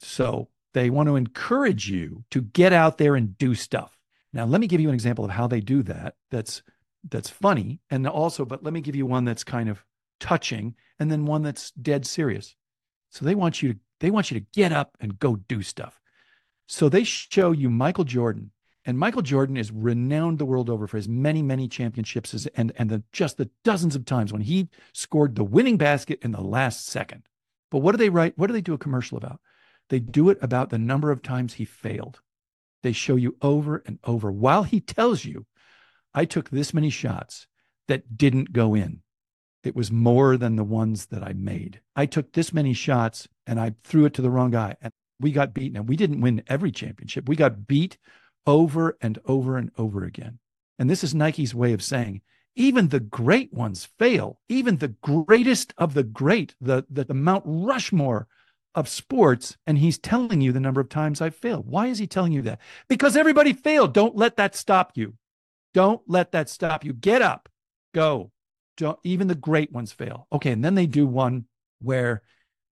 So they want to encourage you to get out there and do stuff. Now, let me give you an example of how they do that. That's that's funny, and also, but let me give you one that's kind of touching, and then one that's dead serious. So they want you to they want you to get up and go do stuff. So they show you Michael Jordan and Michael Jordan is renowned the world over for his many, many championships and, and the, just the dozens of times when he scored the winning basket in the last second. But what do they write? What do they do a commercial about? They do it about the number of times he failed. They show you over and over while he tells you, I took this many shots that didn't go in. It was more than the ones that I made. I took this many shots and I threw it to the wrong guy and we got beaten. And we didn't win every championship. We got beat over and over and over again. And this is Nike's way of saying, even the great ones fail. Even the greatest of the great, the, the, the Mount Rushmore of sports. And he's telling you the number of times I've failed. Why is he telling you that? Because everybody failed. Don't let that stop you. Don't let that stop you. Get up, go. Don't, even the great ones fail. Okay. And then they do one where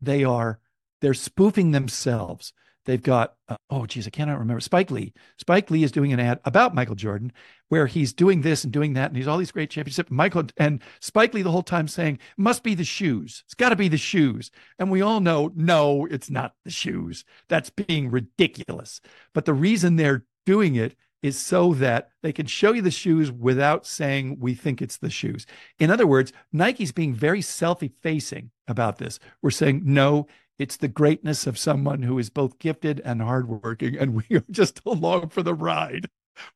they are, they're spoofing themselves. They've got, uh, oh, geez, I cannot remember. Spike Lee. Spike Lee is doing an ad about Michael Jordan where he's doing this and doing that. And he's all these great championships. Michael and Spike Lee the whole time saying, must be the shoes. It's got to be the shoes. And we all know, no, it's not the shoes. That's being ridiculous. But the reason they're doing it is so that they can show you the shoes without saying we think it's the shoes. In other words, Nike's being very self effacing about this. We're saying, no, it's the greatness of someone who is both gifted and hardworking, and we are just along for the ride.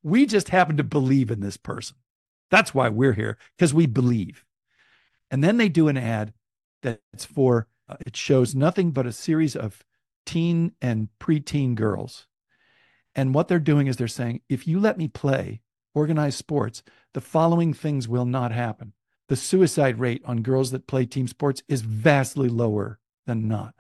We just happen to believe in this person. That's why we're here, because we believe. And then they do an ad that's for, uh, it shows nothing but a series of teen and preteen girls. And what they're doing is they're saying, if you let me play organized sports, the following things will not happen. The suicide rate on girls that play team sports is vastly lower than not.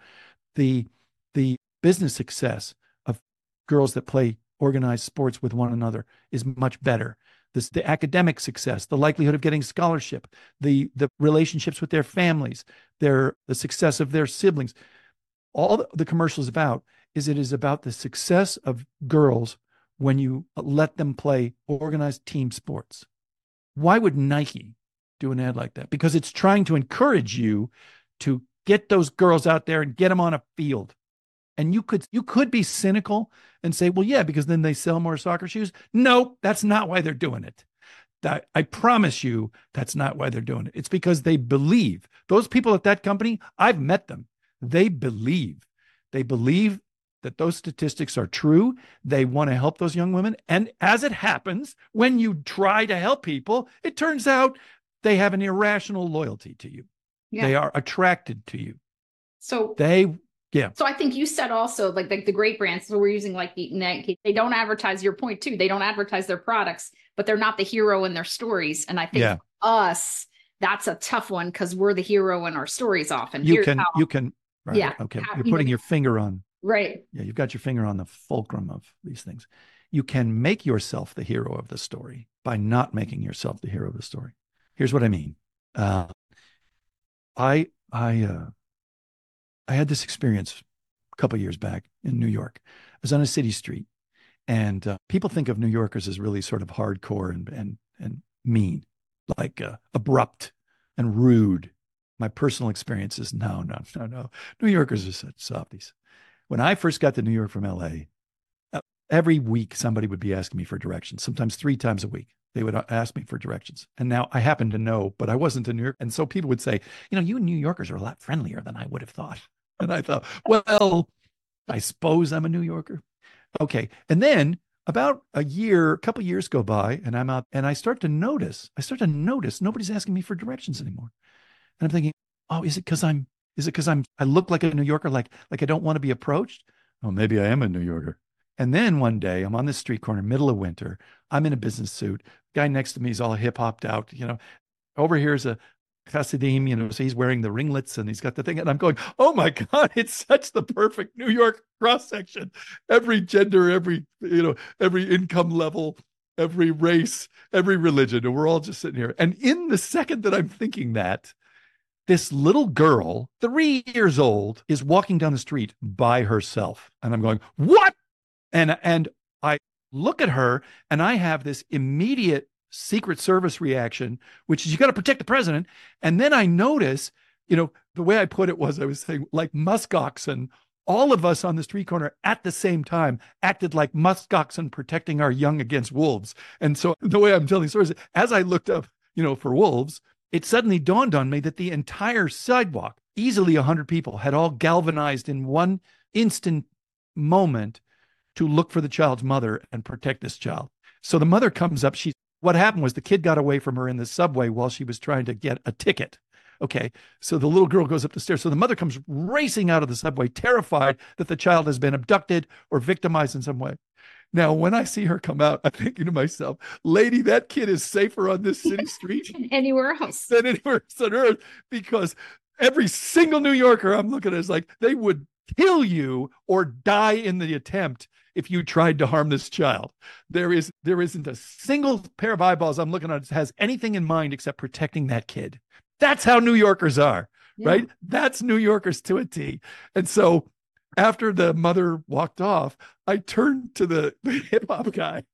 The the business success of girls that play organized sports with one another is much better. This, the academic success, the likelihood of getting scholarship, the the relationships with their families, their the success of their siblings. All the, the is about is it is about the success of girls when you let them play organized team sports. Why would Nike do an ad like that? Because it's trying to encourage you to get those girls out there and get them on a field. And you could you could be cynical and say, well, yeah, because then they sell more soccer shoes. No, that's not why they're doing it. That I promise you, that's not why they're doing it. It's because they believe. Those people at that company, I've met them. They believe. They believe that those statistics are true. They want to help those young women. And as it happens, when you try to help people, it turns out they have an irrational loyalty to you. Yeah. They are attracted to you. So they yeah. So I think you said also like like the great brands. So we're using like the Nike. They don't advertise your point too. They don't advertise their products, but they're not the hero in their stories. And I think yeah. us, that's a tough one because we're the hero in our stories often. You Here's can how, you can right, yeah. Okay. How, You're putting you know, your finger on right. Yeah, you've got your finger on the fulcrum of these things. You can make yourself the hero of the story by not making yourself the hero of the story. Here's what I mean. Uh, I I uh, I had this experience a couple years back in New York. I was on a city street, and uh, people think of New Yorkers as really sort of hardcore and and and mean, like uh, abrupt and rude. My personal experience is no, no, no, no. New Yorkers are such softies. When I first got to New York from LA, uh, every week somebody would be asking me for directions. Sometimes three times a week they would uh, ask me for directions. And now I happen to know, but I wasn't in New York. And so people would say, you know, you New Yorkers are a lot friendlier than I would have thought. And I thought, well, I suppose I'm a New Yorker. Okay. And then about a year, a couple years go by, and I'm out and I start to notice, I start to notice nobody's asking me for directions anymore. And I'm thinking, oh, is it because I'm is it because I'm I look like a New Yorker, like like I don't want to be approached? Oh, maybe I am a New Yorker. And then one day I'm on this street corner, middle of winter. I'm in a business suit. Guy next to me is all hip hopped out. You know, over here is a Hasidim, you know, so he's wearing the ringlets and he's got the thing. And I'm going, oh my God, it's such the perfect New York cross section. Every gender, every, you know, every income level, every race, every religion. And we're all just sitting here. And in the second that I'm thinking that, this little girl, three years old, is walking down the street by herself. And I'm going, what? And and I look at her and I have this immediate Secret Service reaction, which is you got to protect the president. And then I notice, you know, the way I put it was I was saying, like musk oxen, all of us on the street corner at the same time acted like musk oxen protecting our young against wolves. And so the way I'm telling stories, as I looked up, you know, for wolves, it suddenly dawned on me that the entire sidewalk, easily 100 people, had all galvanized in one instant moment to look for the child's mother and protect this child. So the mother comes up. She what happened was the kid got away from her in the subway while she was trying to get a ticket. Okay. So the little girl goes up the stairs. So the mother comes racing out of the subway, terrified that the child has been abducted or victimized in some way. Now, when I see her come out, I'm thinking to myself, lady, that kid is safer on this city street than anywhere else than anywhere else on earth because every single New Yorker I'm looking at is like, they would kill you or die in the attempt if you tried to harm this child. There is there isn't a single pair of eyeballs I'm looking at has anything in mind except protecting that kid. That's how New Yorkers are, yeah. right? That's New Yorkers to a T. And so after the mother walked off, I turned to the, the hip hop guy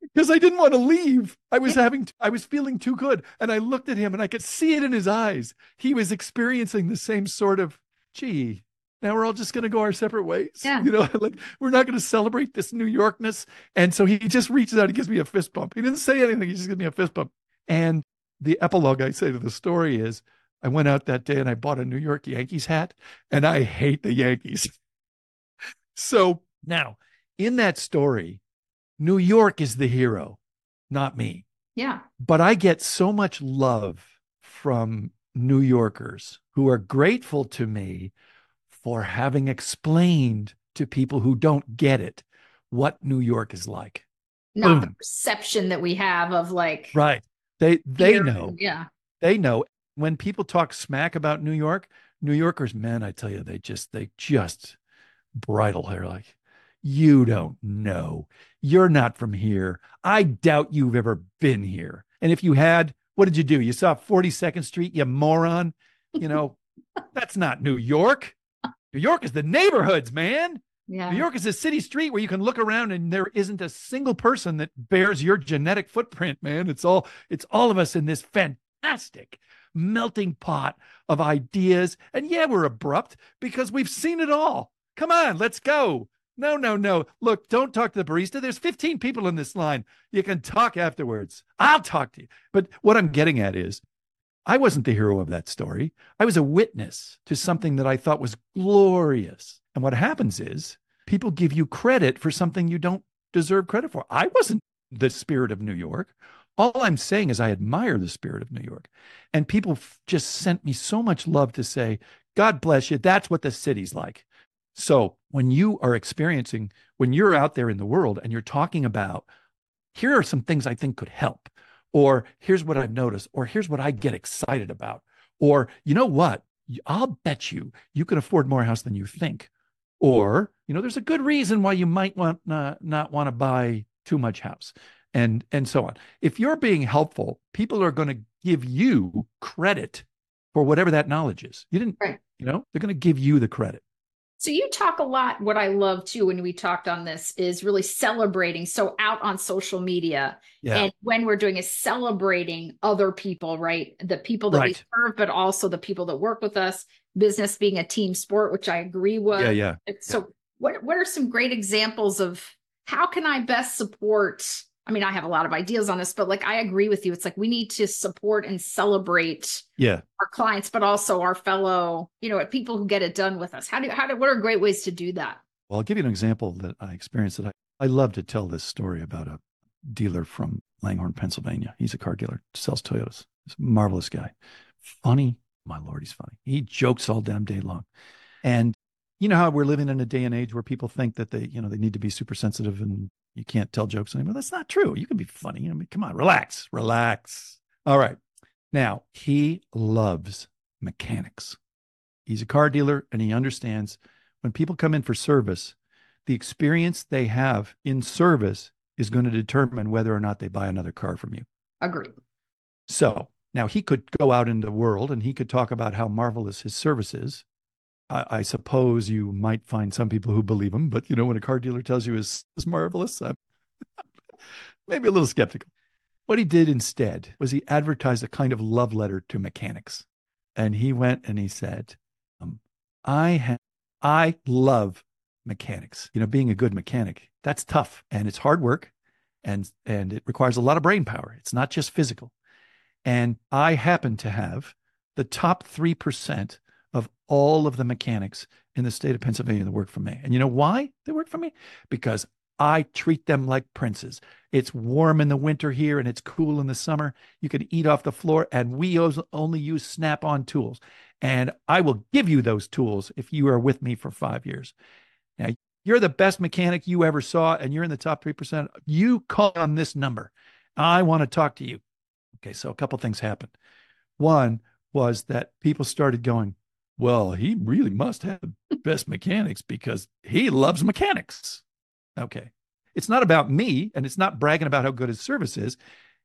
because I didn't want to leave. I was having, I was feeling too good. And I looked at him and I could see it in his eyes. He was experiencing the same sort of, gee, now we're all just going to go our separate ways. Yeah. You know, like we're not going to celebrate this New Yorkness. And so he just reaches out and gives me a fist bump. He didn't say anything. He just gives me a fist bump. And the epilogue I say to the story is I went out that day and I bought a New York Yankees hat and I hate the Yankees. so now in that story, New York is the hero, not me. Yeah. But I get so much love from New Yorkers who are grateful to me for having explained to people who don't get it what New York is like. Not Boom. the perception that we have of like right. They they here, know. Yeah. They know when people talk smack about New York, New Yorkers, man, I tell you, they just they just bridle hair like you don't know. You're not from here. I doubt you've ever been here. And if you had, what did you do? You saw 42nd Street, you moron. You know, that's not New York. New York is the neighborhoods, man. Yeah. New York is a city street where you can look around and there isn't a single person that bears your genetic footprint, man. It's all it's all of us in this fantastic melting pot of ideas. And yeah, we're abrupt because we've seen it all. Come on, let's go. No, no, no. Look, don't talk to the barista. There's 15 people in this line. You can talk afterwards. I'll talk to you. But what I'm getting at is I wasn't the hero of that story. I was a witness to something that I thought was glorious. And what happens is people give you credit for something you don't deserve credit for. I wasn't the spirit of New York. All I'm saying is I admire the spirit of New York. And people f- just sent me so much love to say, God bless you. That's what the city's like. So when you are experiencing, when you're out there in the world and you're talking about, here are some things I think could help, or here's what I've noticed, or here's what I get excited about, or you know what? I'll bet you you can afford more house than you think. Or, you know, there's a good reason why you might want uh, not want to buy too much house and and so on. If you're being helpful, people are going to give you credit for whatever that knowledge is. You didn't, right. you know, they're going to give you the credit. So you talk a lot. What I love too when we talked on this is really celebrating. So out on social media, yeah. and when we're doing is celebrating other people, right? The people that right. we serve, but also the people that work with us. Business being a team sport, which I agree with. Yeah, yeah. So yeah. what what are some great examples of how can I best support I mean, I have a lot of ideas on this, but like I agree with you. It's like we need to support and celebrate yeah our clients, but also our fellow, you know, people who get it done with us. How do how do what are great ways to do that? Well, I'll give you an example that I experienced that I, I love to tell this story about a dealer from Langhorne, Pennsylvania. He's a car dealer, sells Toyotas. He's a marvelous guy. Funny, my lord, he's funny. He jokes all damn day long. And you know how we're living in a day and age where people think that they, you know, they need to be super sensitive and you can't tell jokes anymore. That's not true. You can be funny. I mean, come on, relax, relax. All right. Now, he loves mechanics. He's a car dealer and he understands when people come in for service, the experience they have in service is going to determine whether or not they buy another car from you. Agreed. So now he could go out in the world and he could talk about how marvelous his service is I, I, suppose you might find some people who believe him, but you know, when a car dealer tells you is is marvelous, I'm maybe a little skeptical. What he did instead was he advertised a kind of love letter to mechanics, and he went and he said, um, "I ha- I love mechanics. You know, being a good mechanic that's tough and it's hard work, and and it requires a lot of brain power. It's not just physical. And I happen to have the top three percent all of the mechanics in the state of Pennsylvania that work for me. And you know why they work for me? Because I treat them like princes. It's warm in the winter here and it's cool in the summer. You can eat off the floor, and we only use snap on tools. And I will give you those tools if you are with me for five years. Now, you're the best mechanic you ever saw, and you're in the top 3%. You call on this number. I want to talk to you. Okay, so a couple things happened. One was that people started going, well, he really must have the best mechanics because he loves mechanics. Okay. It's not about me and it's not bragging about how good his service is.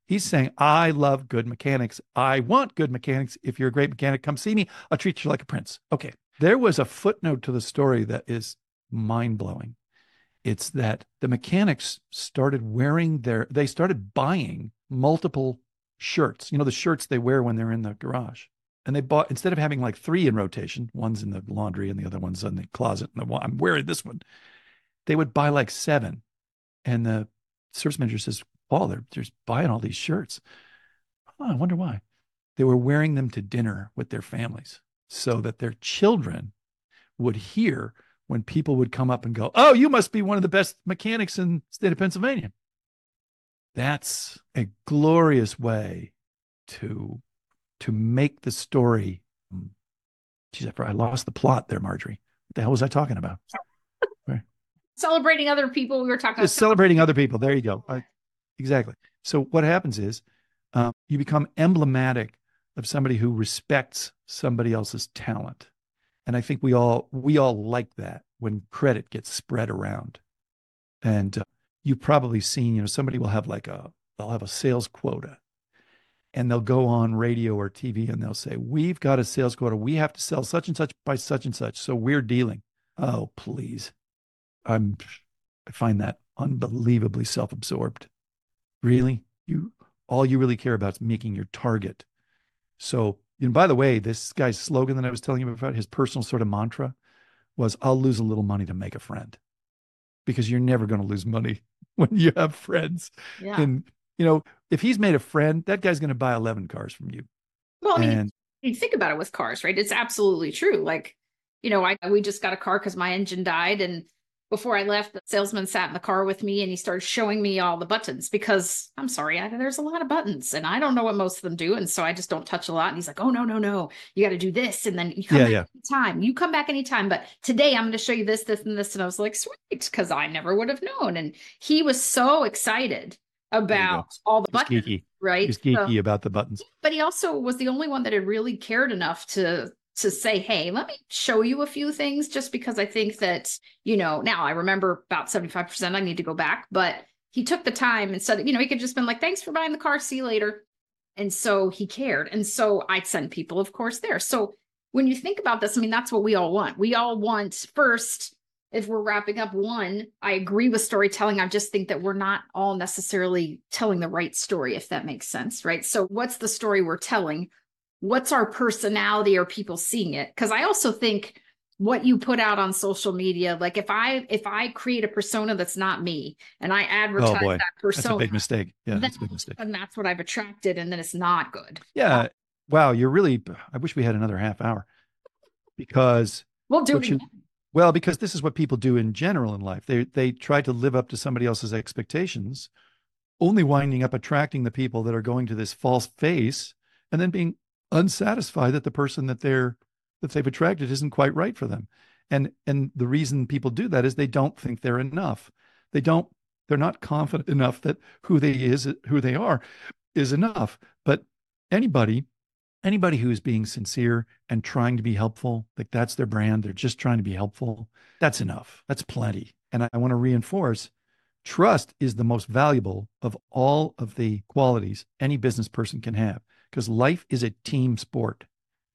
He's saying, I love good mechanics. I want good mechanics. If you're a great mechanic, come see me. I'll treat you like a prince. Okay. There was a footnote to the story that is mind blowing. It's that the mechanics started wearing their, they started buying multiple shirts, you know, the shirts they wear when they're in the garage and they bought instead of having like three in rotation, one's in the laundry and the other one's in the closet, and the one I'm wearing this one. They would buy like seven, and the service manager says, "Paul, they're just buying all these shirts." Oh, I wonder why. They were wearing them to dinner with their families, so that their children would hear when people would come up and go, "Oh, you must be one of the best mechanics in state of Pennsylvania." That's a glorious way to to make the story. Geez, I lost the plot there, Marjorie. What the hell was I talking about? Celebrating other people. We were talking about celebrating other people. There you go. I, exactly. So what happens is um, you become emblematic of somebody who respects somebody else's talent, and I think we all we all like that when credit gets spread around. And uh, you've probably seen, you know, somebody will have like a they'll have a sales quota and they'll go on radio or TV and they'll say, We've got a sales quota. We have to sell such and such by such and such. So we're dealing. Oh, please. I'm I find that unbelievably self-absorbed. Really? You all you really care about is making your target. So, and by the way, this guy's slogan that I was telling you about, his personal sort of mantra was I'll lose a little money to make a friend. Because you're never going to lose money when you have friends. Yeah. And you know, if he's made a friend, that guy's going to buy 11 cars from you. Well, I mean, And you think about it with cars, right? It's absolutely true. Like, you know, I we just got a car because my engine died, and before I left, the salesman sat in the car with me and he started showing me all the buttons because I'm sorry, I, there's a lot of buttons and I don't know what most of them do, and so I just don't touch a lot. And he's like, "Oh no, no, no, you got to do this, and then you come Yeah, back yeah. anytime. You come back anytime, but today I'm going to show you this, this, and this." And I was like, "Sweet," because I never would have known. And he was so excited. About all the buttons, geeky. right? He's So- geeky about the buttons. but he also was the only one that had really cared enough to to say hey let me show you a few things just because i think that you know now i remember about 75% i need to go back but he took the time instead of you know he could just been like thanks for buying the car see you later and so he cared and so i'd send people of course there so when you think about this i mean that's what we all want we all want first if we're wrapping up one i agree with storytelling i just think that we're not all necessarily telling the right story if that makes sense right so what's the story we're telling what's our personality or people seeing it because i also think what you put out on social media like if i if i create a persona that's not me and i oh, advertise Oh, that That's a persona big mistake. Yeah, that's a big mistake. and that's what i've attracted and then it's not good Yeah. Wow. You're really, I wish we had another half hour because, we'll do it you-. Well, because this is what people do in general in life. They, they try to live up to somebody else's expectations, only winding up attracting the people that are going to this false face and then being unsatisfied that the person that they're, that they've attracted isn't quite right for them. And, and the reason people do that is they don't think they're enough. They don't, they're not confident enough that who they is, who they are is enough. But anybody anybody who is being sincere and trying to be helpful, like that's their brand, they're just trying to be helpful, that's enough. That's plenty. And I, I want to reinforce trust is the most valuable of all of the qualities any business person can have because life is a team sport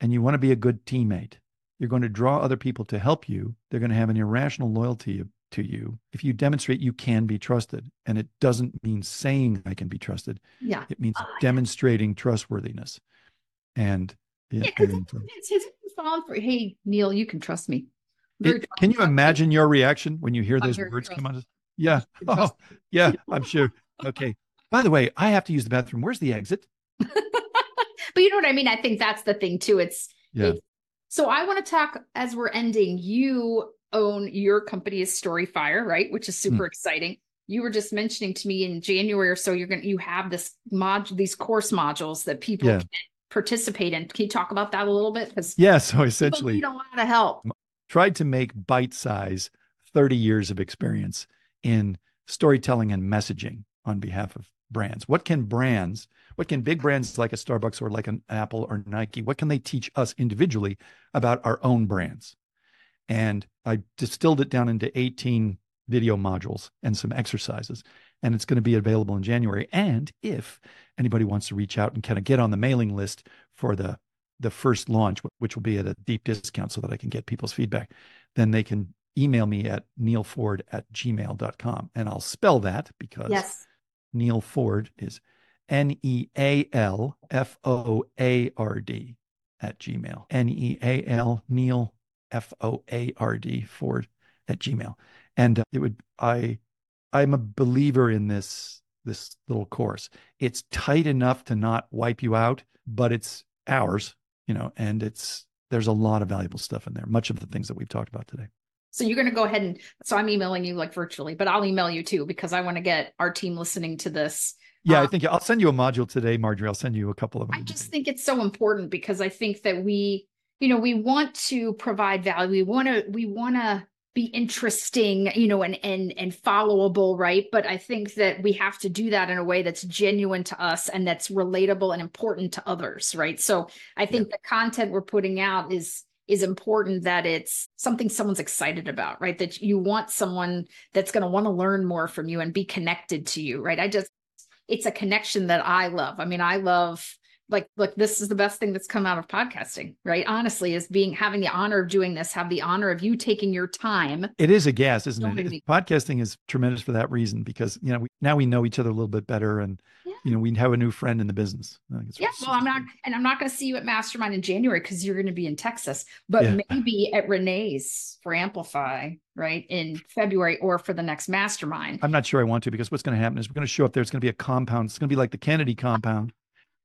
and you want to be a good teammate. You're going to draw other people to help you. They're going to have an irrational loyalty to you if you demonstrate you can be trusted. And it doesn't mean saying I can be trusted. yeah It means Oh, yeah. demonstrating trustworthiness. And yeah, yeah, and, it's his for hey neal you can trust me it- can you imagine your reaction when you hear I'm those words come out? of- Yeah. You can trust Oh, yeah, I'm sure. Okay. By the way, I have to use the bathroom. Where's the exit? but you know what I mean? I think that's the thing too. It's Yeah. It's- so I want to talk as we're ending. You own your company is Storyfire, right? Which is Hmm. super exciting. You were just mentioning to me in January or so, you're gonna you have this mod these course modules that people Yeah. can participate in. Can you talk about that a little bit? Because Yeah. So essentially, need a lot of help. tried to make bite size 30 years of experience in storytelling and messaging on behalf of brands. What can brands, what can big brands like a Starbucks or like an Apple or Nike, what can they teach us individually about our own brands? And I distilled it down into 18 video modules and some exercises. And it's going to be available in January. And if anybody wants to reach out and kind of get on the mailing list for the the first launch, which will be at a deep discount so that I can get people's feedback, then they can email me at nealfoard at gmail.com. And I'll spell that because Yes. Neal Foard is N E A L F O A R D at Gmail. N E A L Neal F O A R D Foard at Gmail. And uh, it would I I'm a believer in this this little course. It's tight enough to not wipe you out, but it's ours, you know, and it's there's a lot of valuable stuff in there. Much of the things that we've talked about today. So you're gonna go ahead and so I'm emailing you like virtually, but I'll email you too because I want to get our team listening to this. Yeah, I Um, think I'll send you a module today, Marjorie. I'll send you a couple of them. I just think it's so important because I think that we, you know, we want to provide value. We want to, we want to be interesting, you know, and and and followable, right? But I think that we have to do that in a way that's genuine to us and that's relatable and important to others, right? So I think the content we're putting out is is important that it's something someone's excited about, right? That you want someone that's going to want to learn more from you and be connected to you, right? I just it's a connection that I love. I mean, I love like look this is the best thing that's come out of podcasting right? Honestly is being having the honor of doing this have the honor of you taking your time. It is a gas isn't it? podcasting is tremendous for that reason because you know we, now we know each other a little bit better and yeah. you know we have a new friend in the business. Yeah well i'm not and i'm not going to see you at mastermind in january because you're going to be in texas but yeah. maybe at rene's for amplify right in february or for the next mastermind. I'm not sure i want to because what's going to happen is we're going to show up there it's going to be a compound it's going to be like the kennedy compound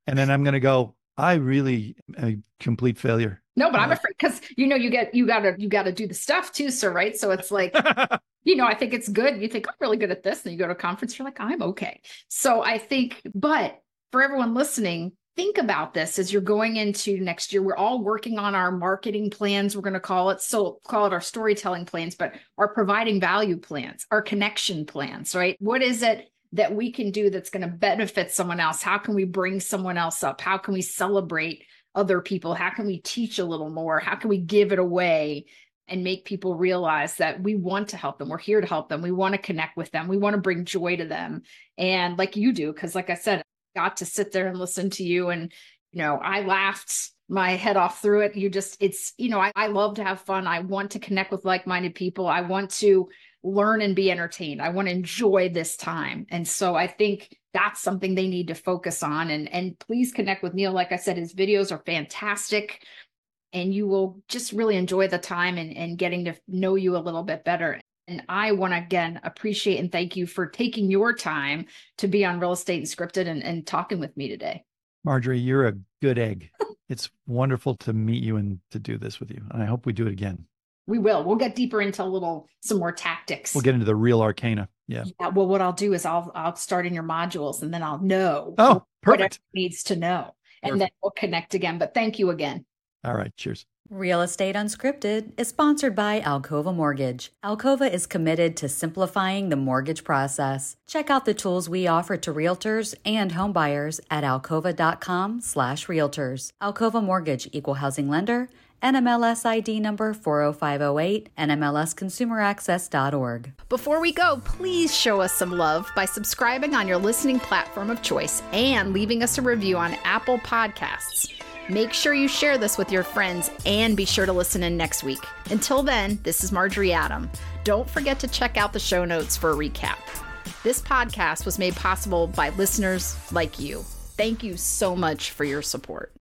and then I'm going to go. I really a complete failure. No, but I'm afraid because you know you get you gotta you gotta do the stuff too, sir. Right? So it's like you know I think it's good. You think I'm really good at this, and you go to a conference, you're like I'm okay. So I think, but for everyone listening, think about this as you're going into next year. We're all working on our marketing plans, we're going to call it. So call it our storytelling plans, but our providing value plans, our connection plans, right? What is it that we can do that's going to benefit someone else? How can we bring someone else up? How can we celebrate other people? How can we teach a little more? How can we give it away and make people realize that we want to help them? We're here to help them. We want to connect with them. We want to bring joy to them. And like you do, because like I said, I got to sit there and listen to you. And, you know, I laughed my head off through it. You just, it's, you know, I, I love to have fun. I want to connect with like minded people. I want to learn and be entertained. I want to enjoy this time. And so I think that's something they need to focus on. And, and please connect with Neal. Like I said, his videos are fantastic and you will just really enjoy the time and, and getting to know you a little bit better. And I want to again appreciate and thank you for taking your time to be on Real Estate Unscripted and, and talking with me today. Marjorie, you're a good egg. it's wonderful to meet you and to do this with you. And I hope we do it again we will. We'll get deeper into a little some more tactics. We'll get into the real arcana. Yeah. yeah. Well, what I'll do is I'll I'll start in your modules and then I'll know. Oh, perfect. needs to know, and perfect. then we'll connect again. But thank you again. All right. Cheers. Real Estate Unscripted is sponsored by Alcova Mortgage. Alcova is committed to simplifying the mortgage process. Check out the tools we offer to realtors and homebuyers at alcova.com/slash/realtors. Alcova Mortgage, equal housing lender NMLS ID number 40508, NMLSconsumeraccess.org. Before we go, please show us some love by subscribing on your listening platform of choice and leaving us a review on Apple Podcasts. Make sure you share this with your friends and be sure to listen in next week. Until then, this is Marjorie Adam. Don't forget to check out the show notes for a recap. This podcast was made possible by listeners like you. Thank you so much for your support.